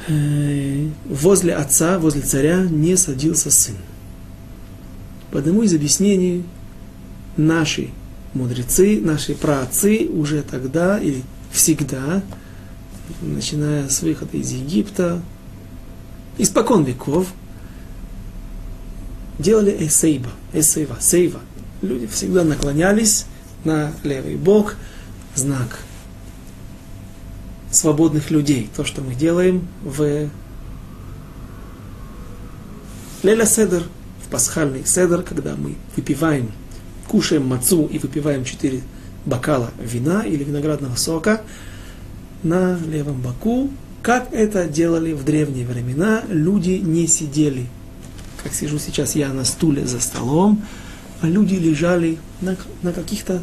Э, возле отца, возле царя не садился сын. По одному из объяснений наши мудрецы, наши праотцы уже тогда или всегда, начиная с выхода из Египта, испокон веков, делали эсейба, эсейва, сейва. Люди всегда наклонялись на левый бок, знак свободных людей. То, что мы делаем в Леля Седер, в пасхальный Седер, когда мы выпиваем, кушаем мацу и выпиваем четыре бокала вина или виноградного сока на левом боку, как это делали в древние времена, люди не сидели. Как сижу сейчас я на стуле за столом, а люди лежали на, на каких-то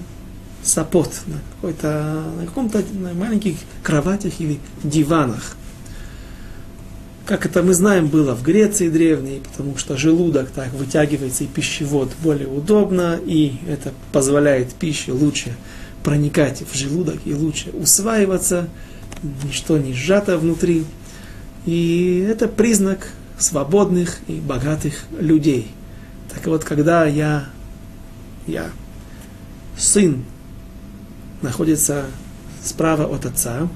сапот, на, на каком-то на маленьких кроватях или диванах. Как это мы знаем, было в Греции древней, потому что желудок так вытягивается и пищевод более удобно, и это позволяет пище лучше проникать в желудок и лучше усваиваться, ничто не сжато внутри. И это признак свободных и богатых людей. Так вот, когда я, я сын находится справа от отца,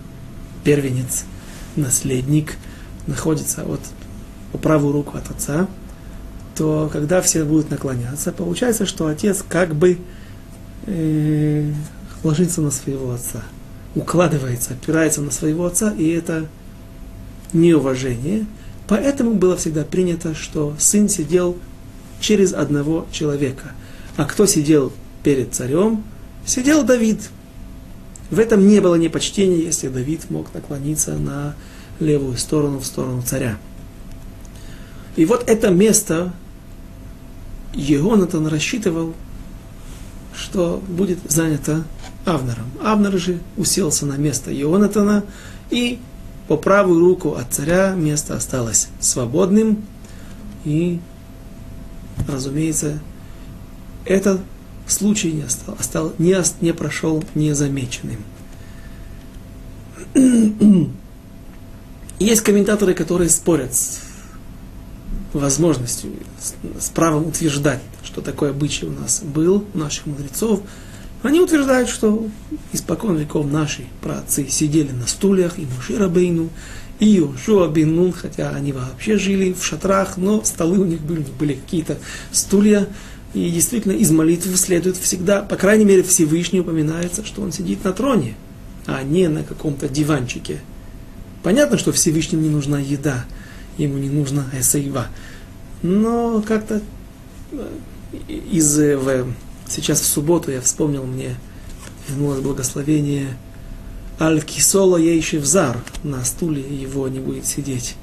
первенец, наследник, находится от, по правую руку от отца, то когда все будут наклоняться, получается, что отец как бы э, ложится на своего отца, укладывается, опирается на своего отца, и это неуважение. Поэтому было всегда принято, что сын сидел через одного человека. А кто сидел перед царем? Сидел Давид. В этом не было непочтения, если Давид мог наклониться на левую сторону, в сторону царя. И вот это место Егонатан рассчитывал, что будет занято Авнером. Авнер же уселся на место Ионатана, и по правую руку от царя место осталось свободным, и, разумеется, этот случай не, остал, остал, не, не прошел незамеченным. Есть комментаторы, которые спорят с возможностью, с правом утверждать, что такой обычай у нас был, у наших мудрецов. Они утверждают, что испокон веков наши праотцы сидели на стульях, и Мушира Бейну, и Йошуа бен Нун, хотя они вообще жили в шатрах, но столы у них были, были какие-то стулья, и действительно из молитвы следует всегда, по крайней мере, Всевышний упоминается, что он сидит на троне, а не на каком-то диванчике. Понятно, что Всевышнему не нужна еда, ему не нужна эсейва. Но как-то э, из э, в, сейчас в субботу я вспомнил мне, вернулось благословение Аль-Кисола Ейшевзар, на стуле его не будет сидеть.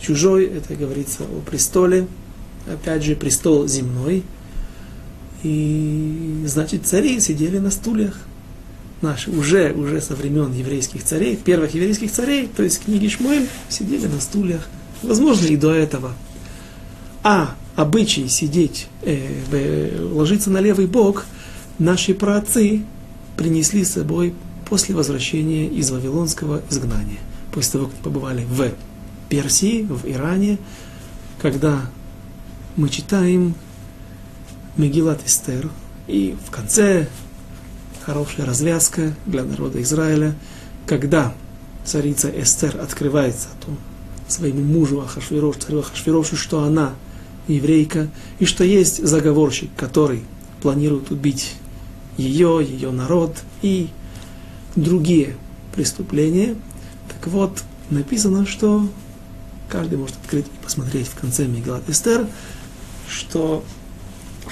Чужой, это говорится о престоле, опять же, престол земной. И, значит, цари сидели на стульях наши, уже, уже со времен еврейских царей, первых еврейских царей, то есть книги Шмуэль, сидели на стульях. Возможно, и до этого. А обычай сидеть, э, ложиться на левый бок, наши праотцы принесли с собой после возвращения из Вавилонского изгнания. После того, как побывали в Персии, в Иране, когда мы читаем Мегилат Эстер, и в конце хорошая развязка для народа Израиля, когда царица Эстер открывается о том своему мужу Ахашвирош, царю Ахашвирошу, что она еврейка, и что есть заговорщик, который планирует убить ее, ее народ и другие преступления. Так вот, написано, что каждый может открыть и посмотреть в конце Мегалат Эстер, что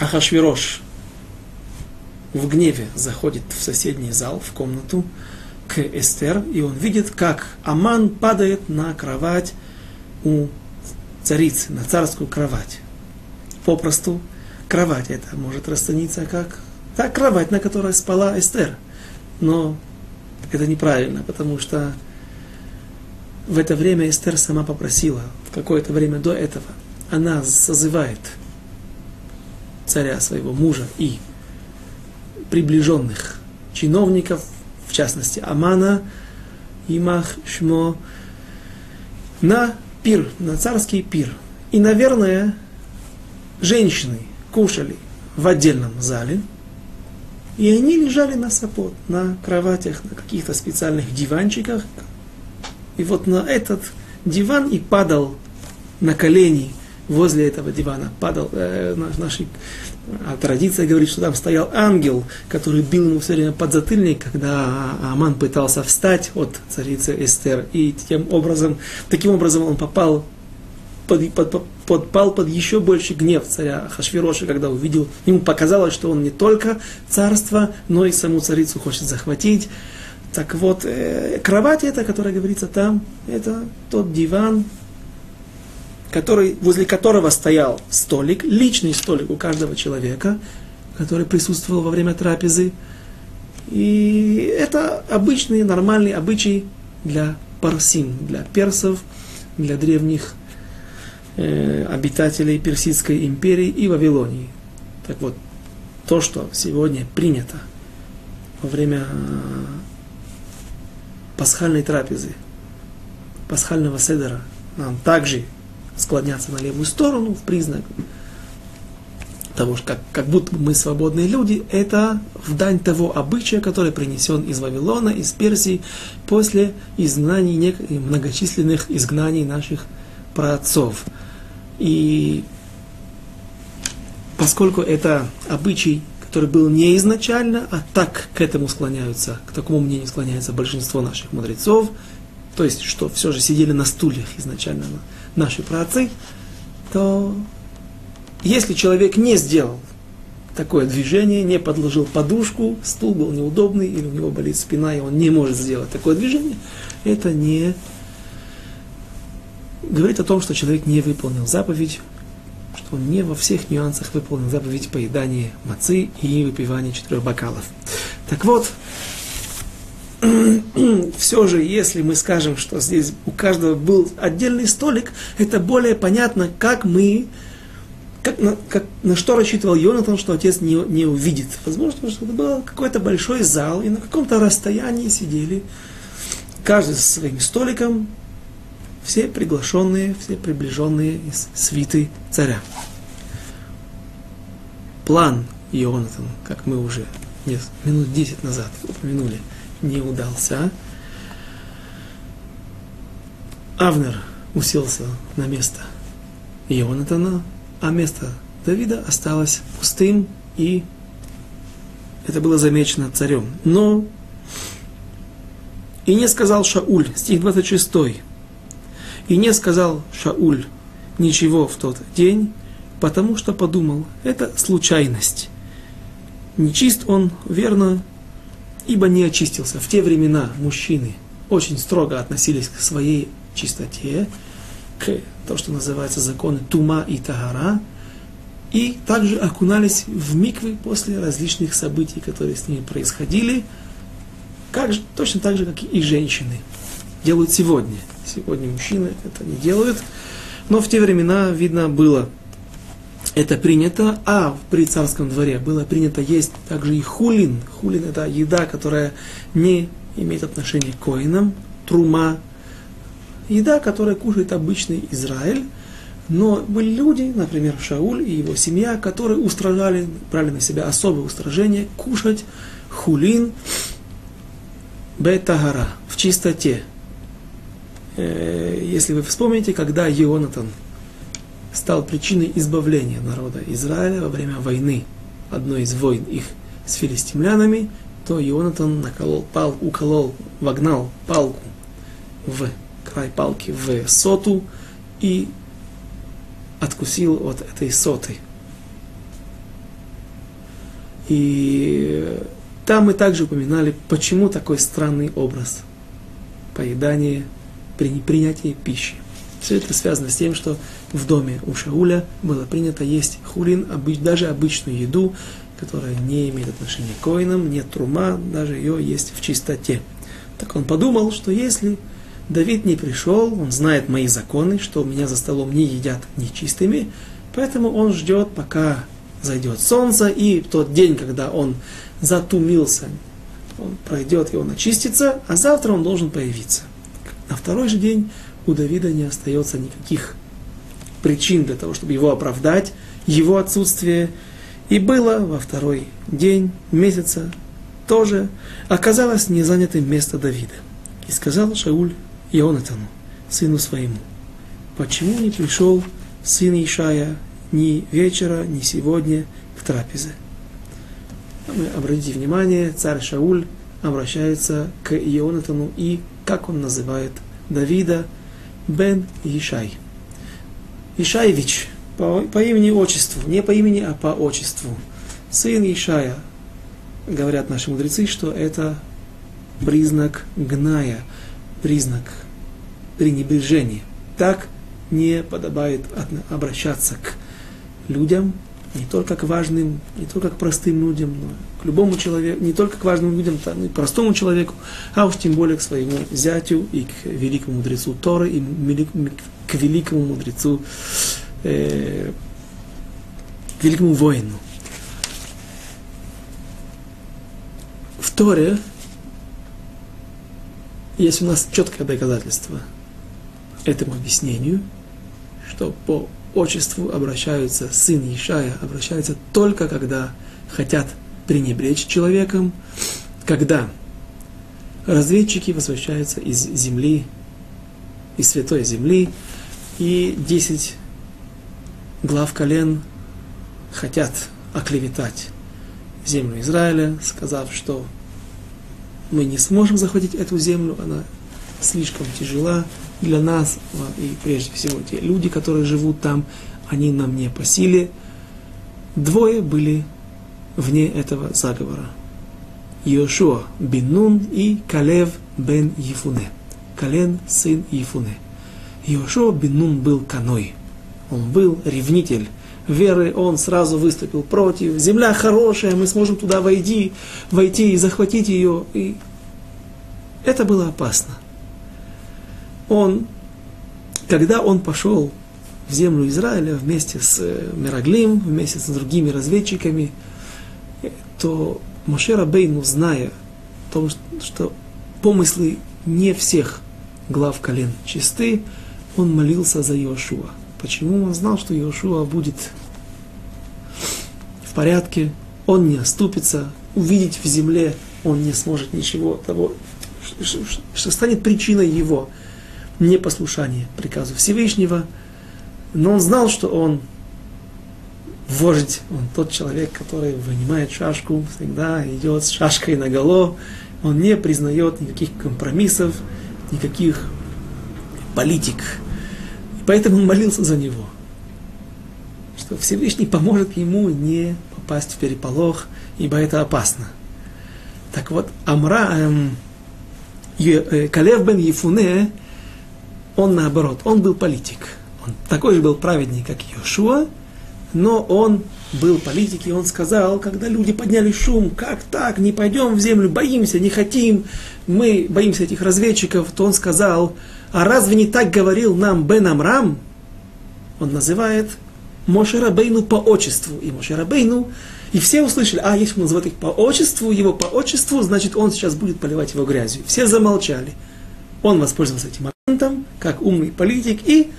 Ахашвирош в гневе заходит в соседний зал, в комнату к Эстер, и он видит, как Аман падает на кровать у царицы, на царскую кровать. Попросту кровать это может расцениться как та кровать, на которой спала Эстер. Но это неправильно, потому что в это время Эстер сама попросила, в какое-то время до этого, она созывает царя своего мужа и приближенных чиновников, в частности Амана, Имах, Шмо, на пир, на царский пир. И, наверное, женщины кушали в отдельном зале, и они лежали на сапот, на кроватях, на каких-то специальных диванчиках. И вот на этот диван и падал на колени возле этого дивана падал э, нашей а традиция говорит, что там стоял ангел, который бил ему все время под затыльник, когда Аман пытался встать от царицы Эстер. И тем образом, таким образом он попал под, под, под, подпал под еще больше гнев царя Хашвироша, когда увидел, ему показалось, что он не только царство, но и саму царицу хочет захватить. Так вот, э, кровать эта, которая говорится там, это тот диван, который, возле которого стоял столик, личный столик у каждого человека, который присутствовал во время трапезы. И это обычный, нормальный обычай для парсим, для персов, для древних э, обитателей Персидской империи и Вавилонии. Так вот, то, что сегодня принято во время пасхальной трапезы, пасхального седера, нам также склоняться на левую сторону в признак того, как, как будто мы свободные люди, это в дань того обычая, который принесен из Вавилона, из Персии, после изгнаний, многочисленных изгнаний наших праотцов. И поскольку это обычай, который был не изначально, а так к этому склоняются, к такому мнению склоняется большинство наших мудрецов, то есть, что все же сидели на стульях изначально наши праотцы, то если человек не сделал такое движение, не подложил подушку, стул был неудобный, или у него болит спина, и он не может сделать такое движение, это не говорит о том, что человек не выполнил заповедь, что он не во всех нюансах выполнил заповедь поедания мацы и выпивания четырех бокалов. Так вот, все же, если мы скажем, что здесь у каждого был отдельный столик, это более понятно, как мы, как, на, как, на что рассчитывал Йонатан, что отец не, не увидит. Возможно, что это был какой-то большой зал, и на каком-то расстоянии сидели, каждый со своим столиком, все приглашенные, все приближенные из свиты царя. План Йонатан, как мы уже минут десять назад упомянули, не удался. Авнер уселся на место Ионатана, а место Давида осталось пустым, и это было замечено царем. Но и не сказал Шауль, стих 26, и не сказал Шауль ничего в тот день, потому что подумал, это случайность. Нечист он, верно, ибо не очистился. В те времена мужчины очень строго относились к своей чистоте, к то, что называется законы Тума и Тагара, и также окунались в миквы после различных событий, которые с ними происходили, как, точно так же, как и женщины делают сегодня. Сегодня мужчины это не делают, но в те времена, видно, было это принято, а при царском дворе было принято есть также и хулин. Хулин – это еда, которая не имеет отношения к коинам, трума. Еда, которая кушает обычный Израиль. Но были люди, например, Шауль и его семья, которые устражали, брали на себя особое устражение кушать хулин бетагара в чистоте. Э, если вы вспомните, когда Ионатан стал причиной избавления народа Израиля во время войны, одной из войн их с филистимлянами, то Ионатан наколол, пал, уколол, вогнал палку в край палки в соту и откусил от этой соты. И там мы также упоминали, почему такой странный образ поедания, принятия пищи. Все это связано с тем, что в доме у Шауля было принято есть хулин, даже обычную еду, которая не имеет отношения к коинам, нет трума, даже ее есть в чистоте. Так он подумал, что если Давид не пришел, он знает мои законы, что у меня за столом не едят нечистыми, поэтому он ждет, пока зайдет солнце, и в тот день, когда он затумился, он пройдет и он очистится, а завтра он должен появиться. На второй же день у Давида не остается никаких причин для того, чтобы его оправдать, его отсутствие. И было во второй день месяца тоже оказалось не занятым место Давида. И сказал Шауль Ионатану, сыну своему, почему не пришел сын Ишая ни вечера, ни сегодня к трапезе? Мы обратите внимание, царь Шауль обращается к Ионатану и, как он называет Давида, Бен Ишай. Ишаевич, по, по имени отчеству, не по имени, а по отчеству. Сын Ишая. Говорят наши мудрецы, что это признак гная, признак пренебрежения. Так не подобает обращаться к людям, не только к важным, не только к простым людям, но к любому человеку, не только к важным людям, но и простому человеку, а уж тем более к своему зятю и к великому мудрецу Торы, и к великому мудрецу, э, к великому воину. В Торе есть у нас четкое доказательство этому объяснению, что по отчеству обращаются, сын Ишая обращается только когда хотят пренебречь человеком, когда разведчики возвращаются из земли, из святой земли, и десять глав колен хотят оклеветать землю Израиля, сказав, что мы не сможем захватить эту землю, она слишком тяжела для нас, и прежде всего те люди, которые живут там, они нам не по силе. Двое были вне этого заговора. Йошуа бен Нун и Калев бен Ефуне. Кален сын Ефуне. Йошуа бен Нун был каной. Он был ревнитель веры, он сразу выступил против. Земля хорошая, мы сможем туда войти, войти и захватить ее. И это было опасно он, когда он пошел в землю Израиля вместе с э, Мираглим, вместе с другими разведчиками, то Моше Рабейну, зная том, что помыслы не всех глав колен чисты, он молился за Иошуа. Почему он знал, что Иошуа будет в порядке, он не оступится, увидеть в земле он не сможет ничего того, что станет причиной его непослушание приказу Всевышнего, но он знал, что он вождь, он тот человек, который вынимает шашку, всегда идет с шашкой голову, он не признает никаких компромиссов, никаких политик. И поэтому он молился за него, что Всевышний поможет ему не попасть в переполох, ибо это опасно. Так вот, Амра, эм, э, Калев бен Ефуне, он наоборот, он был политик. Он такой же был праведник, как Йошуа, но он был политик, и он сказал, когда люди подняли шум, как так, не пойдем в землю, боимся, не хотим, мы боимся этих разведчиков, то он сказал, а разве не так говорил нам Бен Амрам? Он называет Моше Рабейну по отчеству. И Моше Рабейну, и все услышали, а если он называет их по отчеству, его по отчеству, значит он сейчас будет поливать его грязью. Все замолчали. Он воспользовался этим как умный политик, и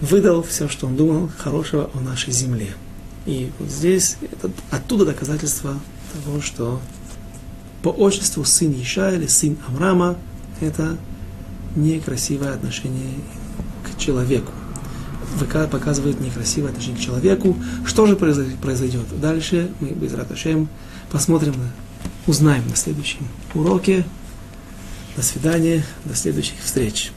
выдал все, что он думал хорошего о нашей земле. И вот здесь это, оттуда доказательство того, что по отчеству сын Иша или сын Амрама – это некрасивое отношение к человеку. ВК показывает некрасивое отношение к человеку. Что же произойдет? Дальше мы без посмотрим, узнаем на следующем уроке. До свидания, до следующих встреч.